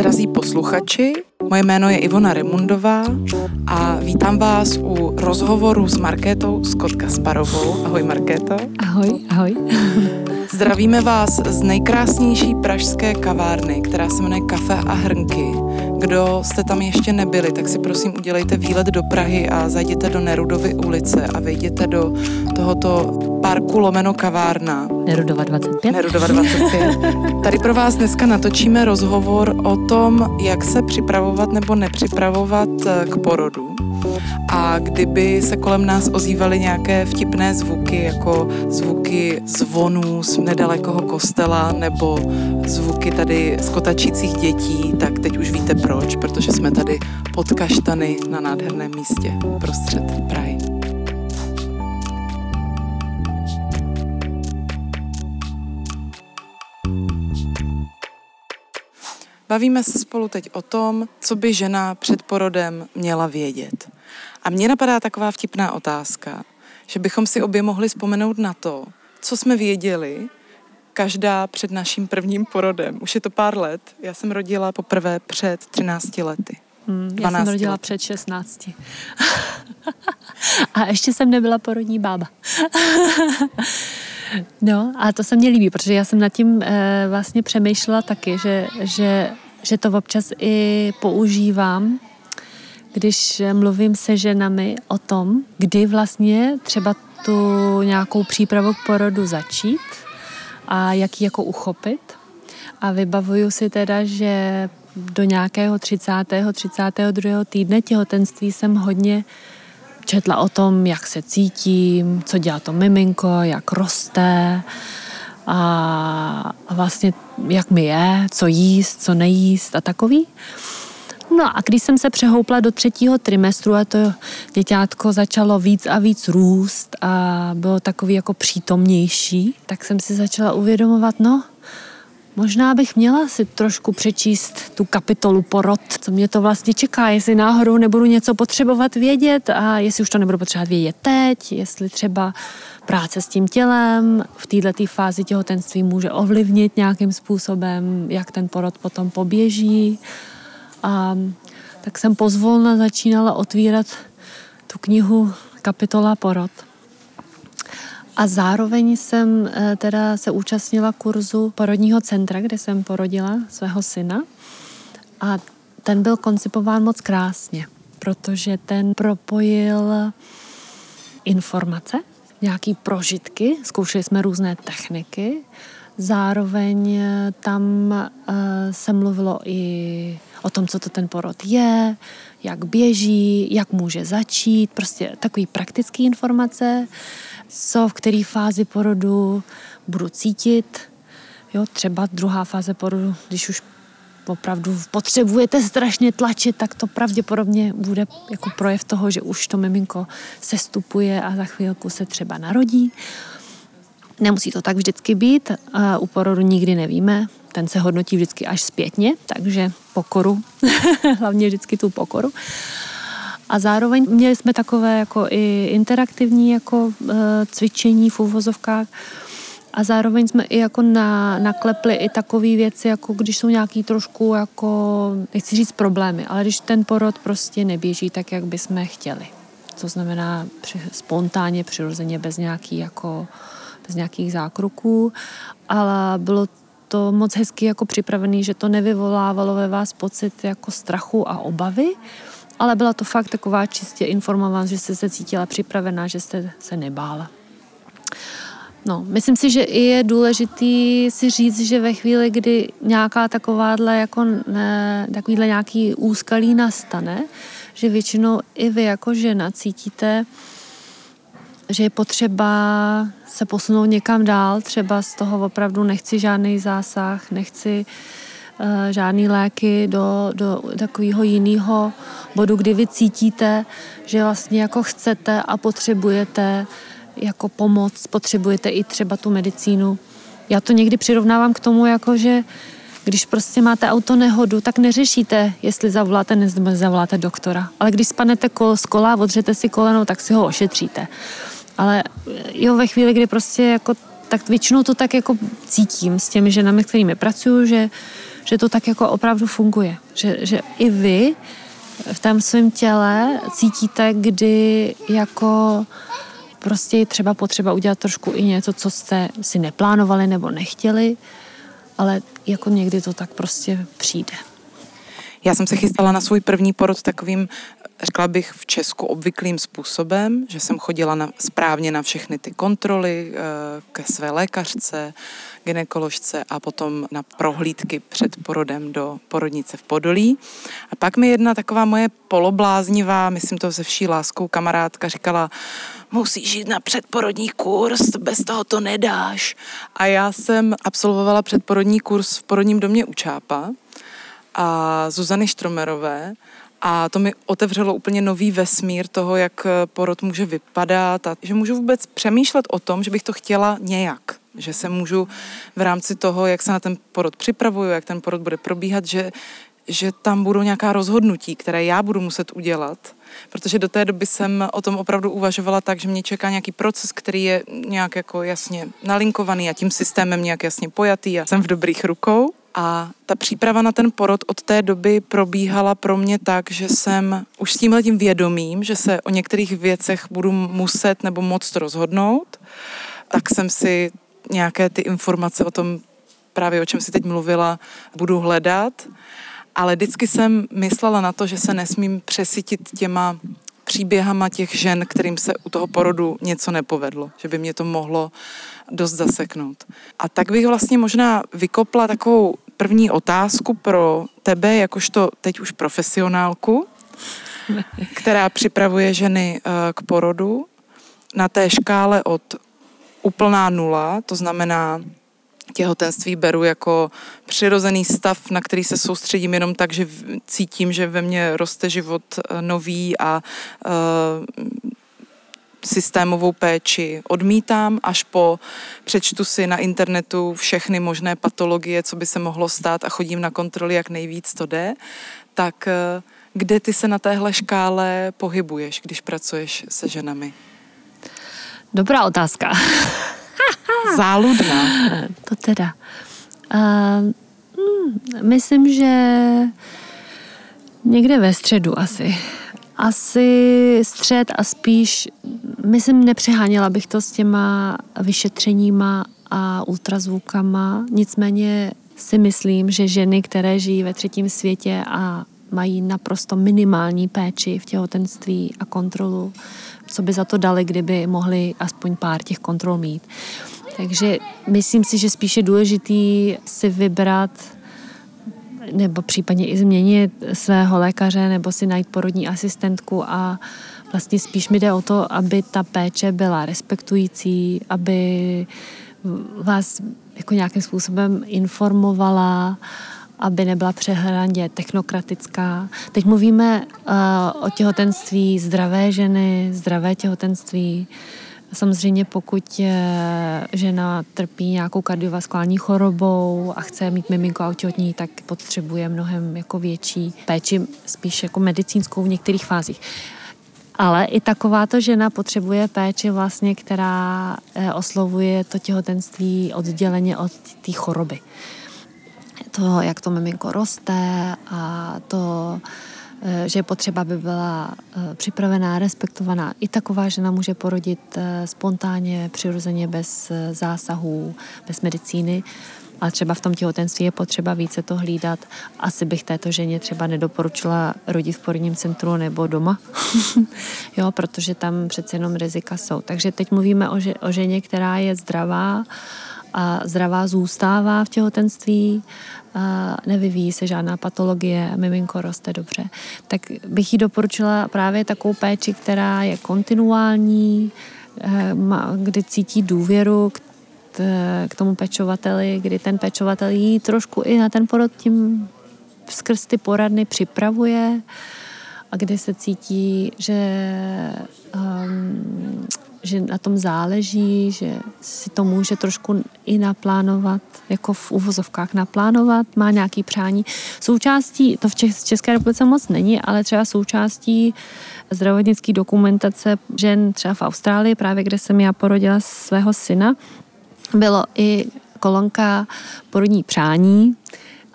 Drazí posluchači, moje jméno je Ivona Remundová a vítám vás u rozhovoru s Markétou Scott Kasparovou. Ahoj Markéto. Ahoj, ahoj. Zdravíme vás z nejkrásnější pražské kavárny, která se jmenuje Kafe a hrnky. Kdo jste tam ještě nebyli, tak si prosím udělejte výlet do Prahy a zajděte do Nerudovy ulice a vejděte do tohoto parku lomeno kavárna. Nerudova 25. Nerudova 25. Tady pro vás dneska natočíme rozhovor o tom, jak se připravovat nebo nepřipravovat eh, k porodu. A kdyby se kolem nás ozývaly nějaké vtipné zvuky, jako zvuky zvonů z nedalekého kostela nebo zvuky tady skotačících dětí, tak teď už víte proč, protože jsme tady pod kaštany na nádherném místě prostřed Prahy. Bavíme se spolu teď o tom, co by žena před porodem měla vědět. A mně napadá taková vtipná otázka, že bychom si obě mohli vzpomenout na to, co jsme věděli, každá před naším prvním porodem. Už je to pár let. Já jsem rodila poprvé před 13 lety. Hmm, já jsem rodila let. před 16. a ještě jsem nebyla porodní bába. no a to se mně líbí, protože já jsem nad tím e, vlastně přemýšlela taky, že, že, že to občas i používám když mluvím se ženami o tom, kdy vlastně třeba tu nějakou přípravu k porodu začít a jak ji jako uchopit. A vybavuju si teda, že do nějakého 30. 32. týdne těhotenství jsem hodně četla o tom, jak se cítím, co dělá to miminko, jak roste a vlastně jak mi je, co jíst, co nejíst a takový. No a když jsem se přehoupla do třetího trimestru a to děťátko začalo víc a víc růst a bylo takový jako přítomnější, tak jsem si začala uvědomovat, no, Možná bych měla si trošku přečíst tu kapitolu porod, co mě to vlastně čeká, jestli náhodou nebudu něco potřebovat vědět a jestli už to nebudu potřebovat vědět teď, jestli třeba práce s tím tělem v této fázi těhotenství může ovlivnit nějakým způsobem, jak ten porod potom poběží a tak jsem pozvolna začínala otvírat tu knihu kapitola porod. A zároveň jsem eh, teda se účastnila kurzu porodního centra, kde jsem porodila svého syna. A ten byl koncipován moc krásně, protože ten propojil informace, nějaký prožitky, zkoušeli jsme různé techniky, zároveň eh, tam eh, se mluvilo i o tom, co to ten porod je, jak běží, jak může začít, prostě takový praktický informace, co v které fázi porodu budu cítit. Jo, třeba druhá fáze porodu, když už opravdu potřebujete strašně tlačit, tak to pravděpodobně bude jako projev toho, že už to miminko sestupuje a za chvilku se třeba narodí. Nemusí to tak vždycky být, a u porodu nikdy nevíme, ten se hodnotí vždycky až zpětně, takže pokoru, hlavně vždycky tu pokoru. A zároveň měli jsme takové jako i interaktivní jako e, cvičení v uvozovkách, a zároveň jsme i jako na, naklepli i takové věci, jako když jsou nějaký trošku jako, nechci říct problémy, ale když ten porod prostě neběží tak, jak bychom chtěli. To znamená při, spontánně, přirozeně, bez nějaký jako bez nějakých zákroků, ale bylo to moc hezky jako připravený, že to nevyvolávalo ve vás pocit jako strachu a obavy, ale byla to fakt taková čistě informovaná, že jste se cítila připravená, že jste se nebála. No, myslím si, že i je důležitý si říct, že ve chvíli, kdy nějaká takováhle jako ne, takovýhle nějaký úskalí nastane, že většinou i vy jako žena cítíte, že je potřeba se posunout někam dál, třeba z toho opravdu nechci žádný zásah, nechci uh, žádný léky do, do takového jiného bodu, kdy vy cítíte, že vlastně jako chcete a potřebujete jako pomoc, potřebujete i třeba tu medicínu. Já to někdy přirovnávám k tomu, jako že když prostě máte auto nehodu, tak neřešíte, jestli zavoláte nebo zavoláte doktora. Ale když spanete kol z kola odřete si koleno, tak si ho ošetříte. Ale jo, ve chvíli, kdy prostě jako, tak většinou to tak jako cítím s těmi ženami, kterými pracuju, že že to tak jako opravdu funguje. Že, že i vy v tom svém těle cítíte, kdy jako prostě je třeba potřeba udělat trošku i něco, co jste si neplánovali nebo nechtěli, ale jako někdy to tak prostě přijde. Já jsem se chystala na svůj první porod takovým, řekla bych, v Česku obvyklým způsobem, že jsem chodila na, správně na všechny ty kontroly eh, ke své lékařce, ginekoložce a potom na prohlídky před porodem do porodnice v Podolí. A pak mi jedna taková moje polobláznivá, myslím to se vší láskou kamarádka, říkala, musíš jít na předporodní kurz, bez toho to nedáš. A já jsem absolvovala předporodní kurz v porodním domě u Čápa a Zuzany Štromerové a to mi otevřelo úplně nový vesmír toho, jak porod může vypadat a že můžu vůbec přemýšlet o tom, že bych to chtěla nějak. Že se můžu v rámci toho, jak se na ten porod připravuju, jak ten porod bude probíhat, že, že tam budou nějaká rozhodnutí, které já budu muset udělat, protože do té doby jsem o tom opravdu uvažovala tak, že mě čeká nějaký proces, který je nějak jako jasně nalinkovaný a tím systémem nějak jasně pojatý a jsem v dobrých rukou. A ta příprava na ten porod od té doby probíhala pro mě tak, že jsem už s tímhletím vědomím, že se o některých věcech budu muset nebo moc rozhodnout, tak jsem si nějaké ty informace o tom právě o čem si teď mluvila, budu hledat, ale vždycky jsem myslela na to, že se nesmím přesytit těma příběhama těch žen, kterým se u toho porodu něco nepovedlo, že by mě to mohlo dost zaseknout. A tak bych vlastně možná vykopla takovou první otázku pro tebe, jakožto teď už profesionálku, která připravuje ženy eh, k porodu na té škále od úplná nula, to znamená těhotenství beru jako přirozený stav, na který se soustředím jenom tak, že cítím, že ve mně roste život eh, nový a uh, systémovou péči odmítám, až po přečtu si na internetu všechny možné patologie, co by se mohlo stát a chodím na kontroly, jak nejvíc to jde, tak uh, kde ty se na téhle škále pohybuješ, když pracuješ se ženami? Dobrá otázka. Záludná. To teda. Uh, myslím, že někde ve středu asi. Asi střed a spíš, myslím, nepřeháněla bych to s těma vyšetřeníma a ultrazvukama, nicméně si myslím, že ženy, které žijí ve třetím světě a mají naprosto minimální péči v těhotenství a kontrolu, co by za to dali, kdyby mohli aspoň pár těch kontrol mít. Takže myslím si, že spíše důležitý si vybrat nebo případně i změnit svého lékaře nebo si najít porodní asistentku a vlastně spíš mi jde o to, aby ta péče byla respektující, aby vás jako nějakým způsobem informovala, aby nebyla přehraně technokratická. Teď mluvíme uh, o těhotenství zdravé ženy, zdravé těhotenství, Samozřejmě pokud žena trpí nějakou kardiovaskulární chorobou a chce mít miminko a otěhotní, tak potřebuje mnohem jako větší péči, spíš jako medicínskou v některých fázích. Ale i takováto žena potřebuje péči vlastně, která eh, oslovuje to těhotenství odděleně od té choroby. To, jak to miminko roste a to, Eh, že je potřeba, aby byla eh, připravená, respektovaná. I taková žena může porodit eh, spontánně, přirozeně, bez zásahů, bez medicíny, ale třeba v tom těhotenství je potřeba více to hlídat. Asi bych této ženě třeba nedoporučila rodit v porodním centru nebo doma, jo, protože tam přece jenom rizika jsou. Takže teď mluvíme o, že, o ženě, která je zdravá a zdravá zůstává v těhotenství, nevyvíjí se žádná patologie, miminko roste dobře, tak bych jí doporučila právě takovou péči, která je kontinuální, eh, kdy cítí důvěru k, k tomu pečovateli, kdy ten pečovatel jí trošku i na ten porod tím skrz ty poradny připravuje a kdy se cítí, že um, že na tom záleží, že si to může trošku i naplánovat, jako v uvozovkách naplánovat, má nějaký přání. Součástí, to v České republice moc není, ale třeba součástí zdravotnické dokumentace žen třeba v Austrálii, právě kde jsem já porodila svého syna, bylo i kolonka porodní přání,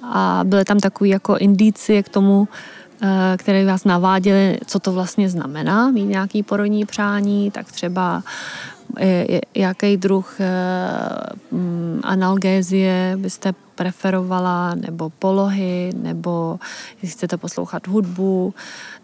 a byly tam takové jako indicie k tomu, které vás naváděly, co to vlastně znamená, mít nějaký porodní přání, tak třeba jaký druh eh, mm, analgézie byste preferovala, nebo polohy, nebo jestli chcete poslouchat hudbu,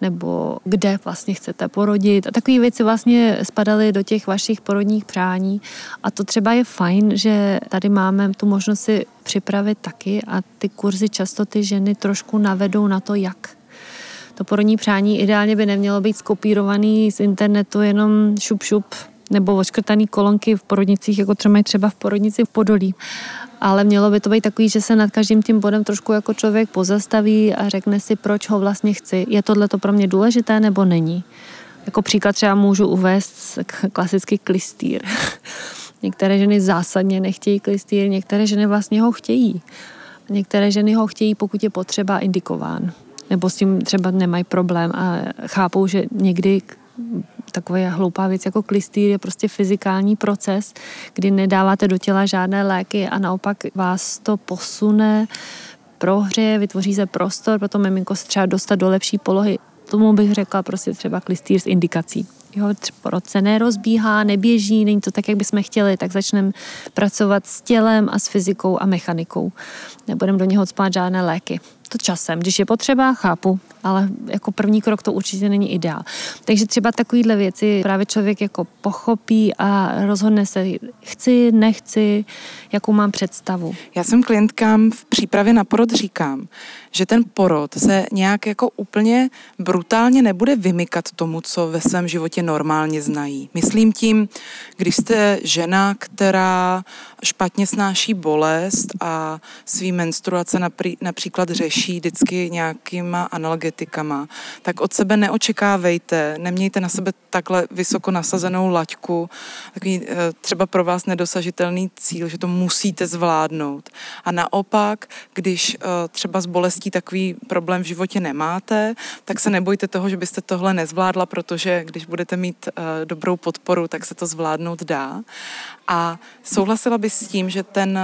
nebo kde vlastně chcete porodit. A takové věci vlastně spadaly do těch vašich porodních přání. A to třeba je fajn, že tady máme tu možnost si připravit taky a ty kurzy často ty ženy trošku navedou na to, jak to porodní přání ideálně by nemělo být skopírovaný z internetu jenom šup šup nebo oškrtaný kolonky v porodnicích, jako třeba mají třeba v porodnici v Podolí. Ale mělo by to být takový, že se nad každým tím bodem trošku jako člověk pozastaví a řekne si, proč ho vlastně chci. Je tohle to pro mě důležité nebo není? Jako příklad třeba můžu uvést klasický klistýr. Některé ženy zásadně nechtějí klistýr, některé ženy vlastně ho chtějí. Některé ženy ho chtějí, pokud je potřeba indikován. Nebo s tím třeba nemají problém a chápou, že někdy taková hloupá věc jako klistýr je prostě fyzikální proces, kdy nedáváte do těla žádné léky a naopak vás to posune, prohřeje, vytvoří se prostor pro to miminko se třeba dostat do lepší polohy. Tomu bych řekla prostě třeba klistýr s indikací. Jo, roce nerozbíhá, neběží, není to tak, jak bychom chtěli, tak začneme pracovat s tělem a s fyzikou a mechanikou. Nebudeme do něho spát žádné léky časem. Když je potřeba, chápu, ale jako první krok to určitě není ideál. Takže třeba takovýhle věci právě člověk jako pochopí a rozhodne se, chci, nechci, jakou mám představu. Já jsem klientkám v přípravě na porod říkám, že ten porod se nějak jako úplně brutálně nebude vymykat tomu, co ve svém životě normálně znají. Myslím tím, když jste žena, která špatně snáší bolest a svý menstruace například řeší vždycky nějakýma analgetikama, tak od sebe neočekávejte, nemějte na sebe takhle vysoko nasazenou laťku, takový eh, třeba pro vás nedosažitelný cíl, že to musíte zvládnout. A naopak, když eh, třeba s bolestí takový problém v životě nemáte, tak se nebojte toho, že byste tohle nezvládla, protože když budete mít eh, dobrou podporu, tak se to zvládnout dá. A souhlasila by s tím, že ten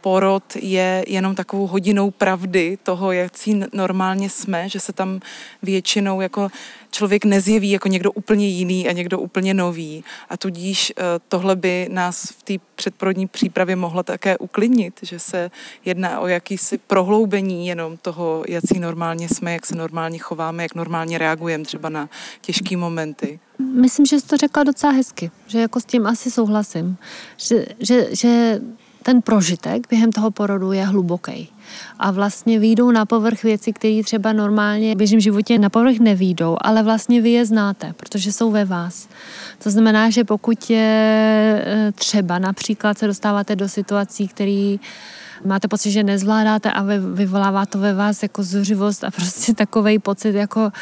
porod je jenom takovou hodinou pravdy toho, jak si normálně jsme, že se tam většinou jako člověk nezjeví jako někdo úplně jiný a někdo úplně nový. A tudíž eh, tohle by nás v té předporodní přípravě mohlo také uklidnit, že se jedná o jakýsi prohloubení jenom toho, jak si normálně jsme, jak se normálně chováme, jak normálně reagujeme třeba na těžké momenty. Myslím, že jsi to řekla docela hezky, že jako s tím asi souhlasím. Že, že, že ten prožitek během toho porodu je hluboký. A vlastně výjdou na povrch věci, které třeba normálně v běžném životě na povrch nevídou, ale vlastně vy je znáte, protože jsou ve vás. To znamená, že pokud je e, třeba například se dostáváte do situací, které máte pocit, že nezvládáte a vyvolává to ve vás jako zuřivost a prostě takový pocit jako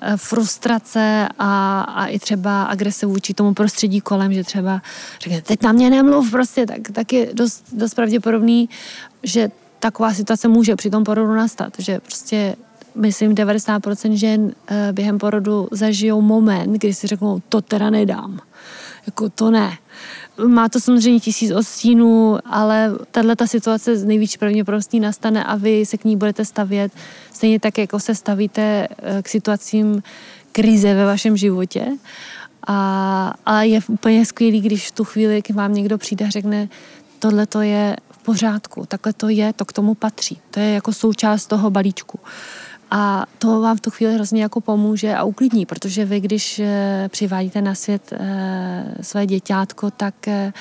eh, frustrace a, a i třeba agrese vůči tomu prostředí kolem, že třeba řekne, teď na mě nemluv prostě, tak, tak je dost, dost pravděpodobný, že taková situace může při tom porodu nastat, že prostě myslím 90% žen eh, během porodu zažijou moment, kdy si řeknou, to teda nedám. Jako to ne. Má to samozřejmě tisíc odstínů, ale tahle ta situace z největší pravděpodobností nastane a vy se k ní budete stavět stejně tak, jako se stavíte eh, k situacím krize ve vašem životě. A, a je úplně skvělý, když v tu chvíli k vám někdo přijde a řekne, tohle to je v pořádku, takhle to je, to k tomu patří. To je jako součást toho balíčku. A to vám v tu chvíli hrozně jako pomůže a uklidní, protože vy, když eh, přivádíte na svět eh, své děťátko, tak eh,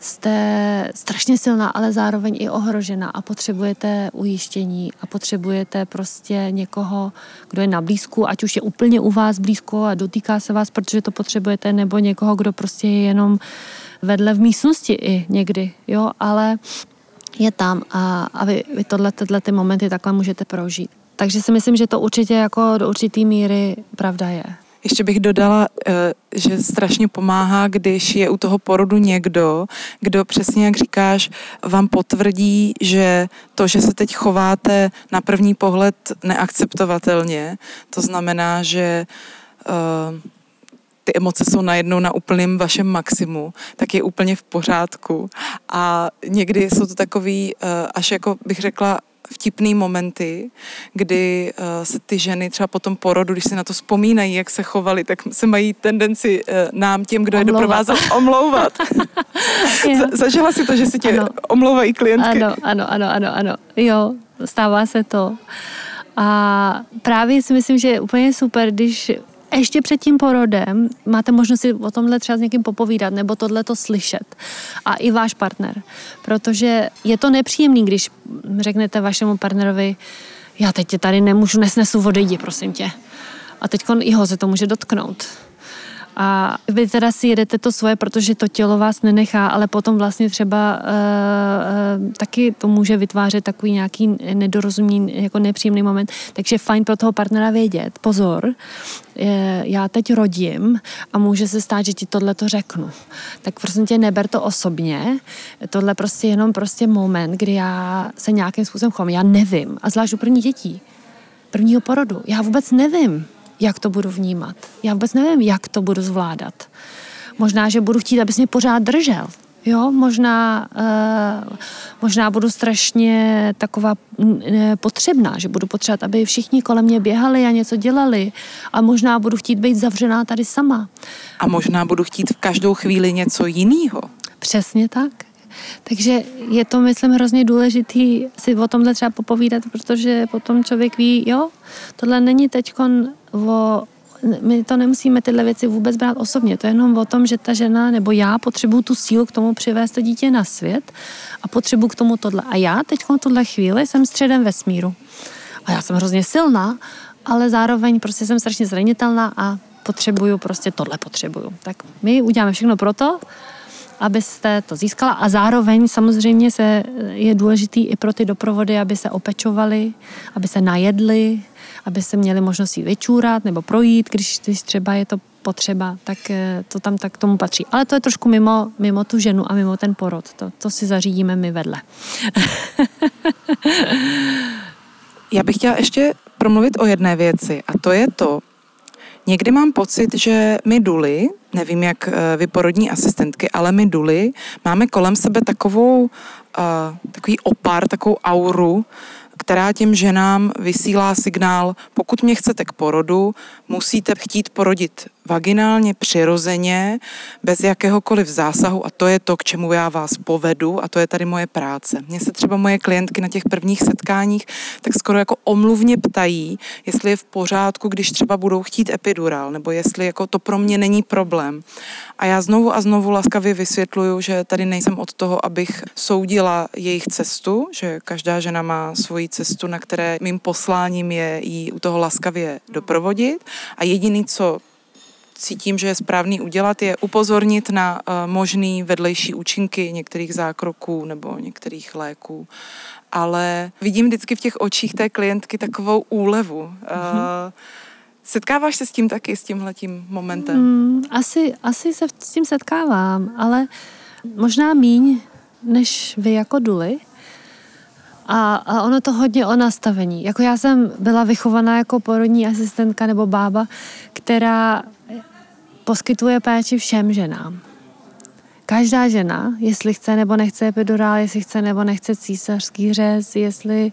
jste strašně silná, ale zároveň i ohrožena a potřebujete ujištění a potřebujete prostě někoho, kdo je na blízku, ať už je úplně u vás blízko a dotýká se vás, protože to potřebujete, nebo někoho, kdo prostě je jenom vedle v místnosti i někdy, jo, ale je tam a, a vy, vy tohle, tyhle ty momenty takhle můžete prožít. Takže si myslím, že to určitě jako do určitý míry pravda je. Ještě bych dodala, eh, že strašně pomáhá, když je u toho porodu někdo, kdo přesně jak říkáš, vám potvrdí, že to, že se teď chováte na první pohled neakceptovatelně, to znamená, že uh, ty emoce jsou najednou na úplném vašem maximu, tak je úplně v pořádku. A někdy jsou to takový, uh, až jako bych řekla, vtipný momenty, kdy uh, se ty ženy třeba po tom porodu, když si na to vzpomínají, jak se chovali, tak se mají tendenci uh, nám, těm, kdo omlouvat. je doprovázel, omlouvat. Zažila si to, že si tě ano. omlouvají klientky? Ano, ano, ano, ano, ano. Jo, stává se to. A právě si myslím, že je úplně super, když ještě před tím porodem máte možnost si o tomhle třeba s někým popovídat nebo tohle to slyšet. A i váš partner. Protože je to nepříjemný, když řeknete vašemu partnerovi, já teď tě tady nemůžu, nesnesu vody, prosím tě. A teď i ho se to může dotknout a vy teda si jedete to svoje, protože to tělo vás nenechá, ale potom vlastně třeba uh, uh, taky to může vytvářet takový nějaký nedorozumění, jako nepříjemný moment. Takže fajn pro toho partnera vědět, pozor, je, já teď rodím a může se stát, že ti tohle to řeknu. Tak prosím tě, neber to osobně. Tohle prostě jenom prostě moment, kdy já se nějakým způsobem chovám. Já nevím. A zvlášť u první dětí, prvního porodu. Já vůbec nevím jak to budu vnímat. Já vůbec nevím, jak to budu zvládat. Možná, že budu chtít, abys mě pořád držel. Jo, možná, uh, možná budu strašně taková uh, potřebná, že budu potřebovat, aby všichni kolem mě běhali a něco dělali. A možná budu chtít být zavřená tady sama. A možná budu chtít v každou chvíli něco jiného. Přesně tak. Takže je to, myslím, hrozně důležitý si o tomhle třeba popovídat, protože potom člověk ví, jo, tohle není teď o my to nemusíme tyhle věci vůbec brát osobně. To je jenom o tom, že ta žena nebo já potřebuju tu sílu k tomu přivést to dítě na svět a potřebuju k tomu tohle. A já teď v tuhle chvíli jsem středem vesmíru. A já jsem hrozně silná, ale zároveň prostě jsem strašně zranitelná a potřebuju prostě tohle potřebuju. Tak my uděláme všechno pro to, abyste to získala a zároveň samozřejmě se je důležitý i pro ty doprovody, aby se opečovali, aby se najedli, aby se měli možnost jít vyčůrat nebo projít, když, když třeba je to potřeba, tak eh, to tam tak tomu patří. Ale to je trošku mimo, mimo tu ženu a mimo ten porod. To, to si zařídíme my vedle. Já bych chtěla ještě promluvit o jedné věci a to je to, Někdy mám pocit, že my duly, nevím jak eh, vy porodní asistentky, ale my duly máme kolem sebe takovou, uh, takový opar, takovou auru, která těm ženám vysílá signál, pokud mě chcete k porodu, musíte chtít porodit vaginálně, přirozeně, bez jakéhokoliv zásahu a to je to, k čemu já vás povedu a to je tady moje práce. Mně se třeba moje klientky na těch prvních setkáních tak skoro jako omluvně ptají, jestli je v pořádku, když třeba budou chtít epidural, nebo jestli jako to pro mě není problém. A já znovu a znovu laskavě vysvětluju, že tady nejsem od toho, abych soudila jejich cestu, že každá žena má svoji cestu, na které mým posláním je jí u toho laskavě doprovodit. A jediný, co cítím, že je správný udělat, je upozornit na uh, možný vedlejší účinky některých zákroků nebo některých léků. Ale vidím vždycky v těch očích té klientky takovou úlevu. Uh, Setkáváš se s tím taky, s tímhletím momentem? Mm, asi, asi se s tím setkávám, ale možná míň než vy jako duly. A, a ono to hodně o nastavení. Jako já jsem byla vychovaná jako porodní asistentka nebo bába, která poskytuje péči všem ženám. Každá žena, jestli chce nebo nechce epidurál, jestli chce nebo nechce císařský řez, jestli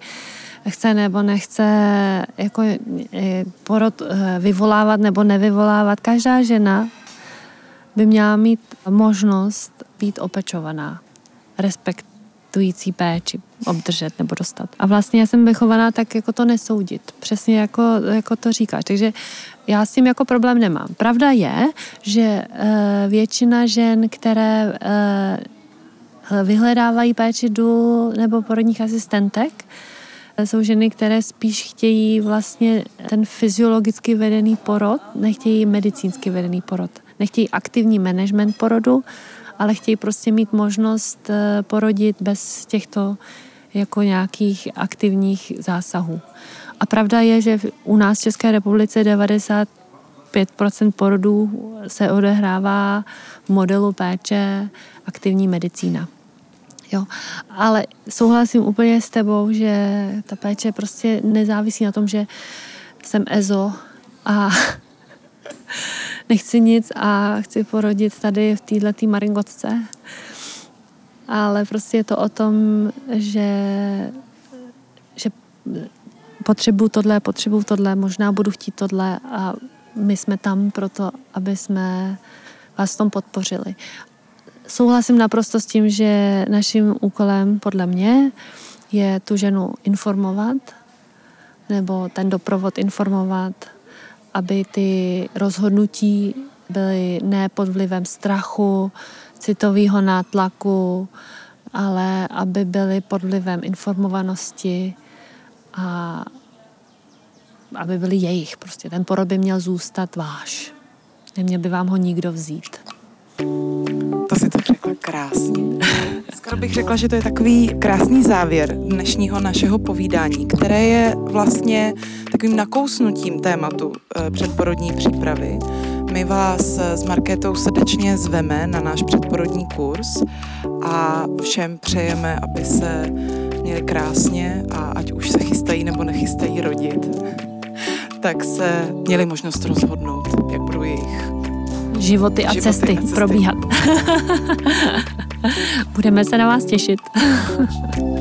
chce nebo nechce jako e, porod e, vyvolávat nebo nevyvolávat, každá žena by měla mít možnost být opečovaná. Respekt existující péči obdržet nebo dostat. A vlastně já jsem vychovaná tak jako to nesoudit. Přesně jako, jako to říkáš. Takže já s tím jako problém nemám. Pravda je, že e, většina žen, které e, vyhledávají péči důl nebo porodních asistentek, jsou ženy, které spíš chtějí vlastně ten fyziologicky vedený porod, nechtějí medicínsky vedený porod. Nechtějí aktivní management porodu, ale chtějí prostě mít možnost eh, porodit bez těchto jako nějakých aktivních zásahů. A pravda je, že u nás v České republice 95% porodů se odehrává v modelu péče aktivní medicína. Jo. Ale souhlasím úplně s tebou, že ta péče prostě nezávisí na tom, že jsem EZO a nechci nic a chci porodit tady v této maringotce. Ale prostě je to o tom, že, potřebuju tohle, potřebuju tohle, možná budu chtít tohle a my jsme tam proto, aby jsme vás v tom podpořili. Souhlasím naprosto s tím, že naším úkolem podle mě je tu ženu informovat nebo ten doprovod informovat, aby ty rozhodnutí byly ne pod vlivem strachu, citového nátlaku, ale aby byly pod vlivem informovanosti a aby byly jejich. Prostě ten porod by měl zůstat váš. Neměl by vám ho nikdo vzít. To si to řekla krásně. Skoro bych řekla, že to je takový krásný závěr dnešního našeho povídání, které je vlastně takovým nakousnutím tématu eh, předporodní přípravy. My vás s Markétou srdečně zveme na náš předporodní kurz a všem přejeme, aby se měli krásně a ať už se chystají nebo nechystají rodit, tak se měli možnost rozhodnout, jak budou jejich životy a, životy cesty, a cesty probíhat. Budeme se na vás těšit.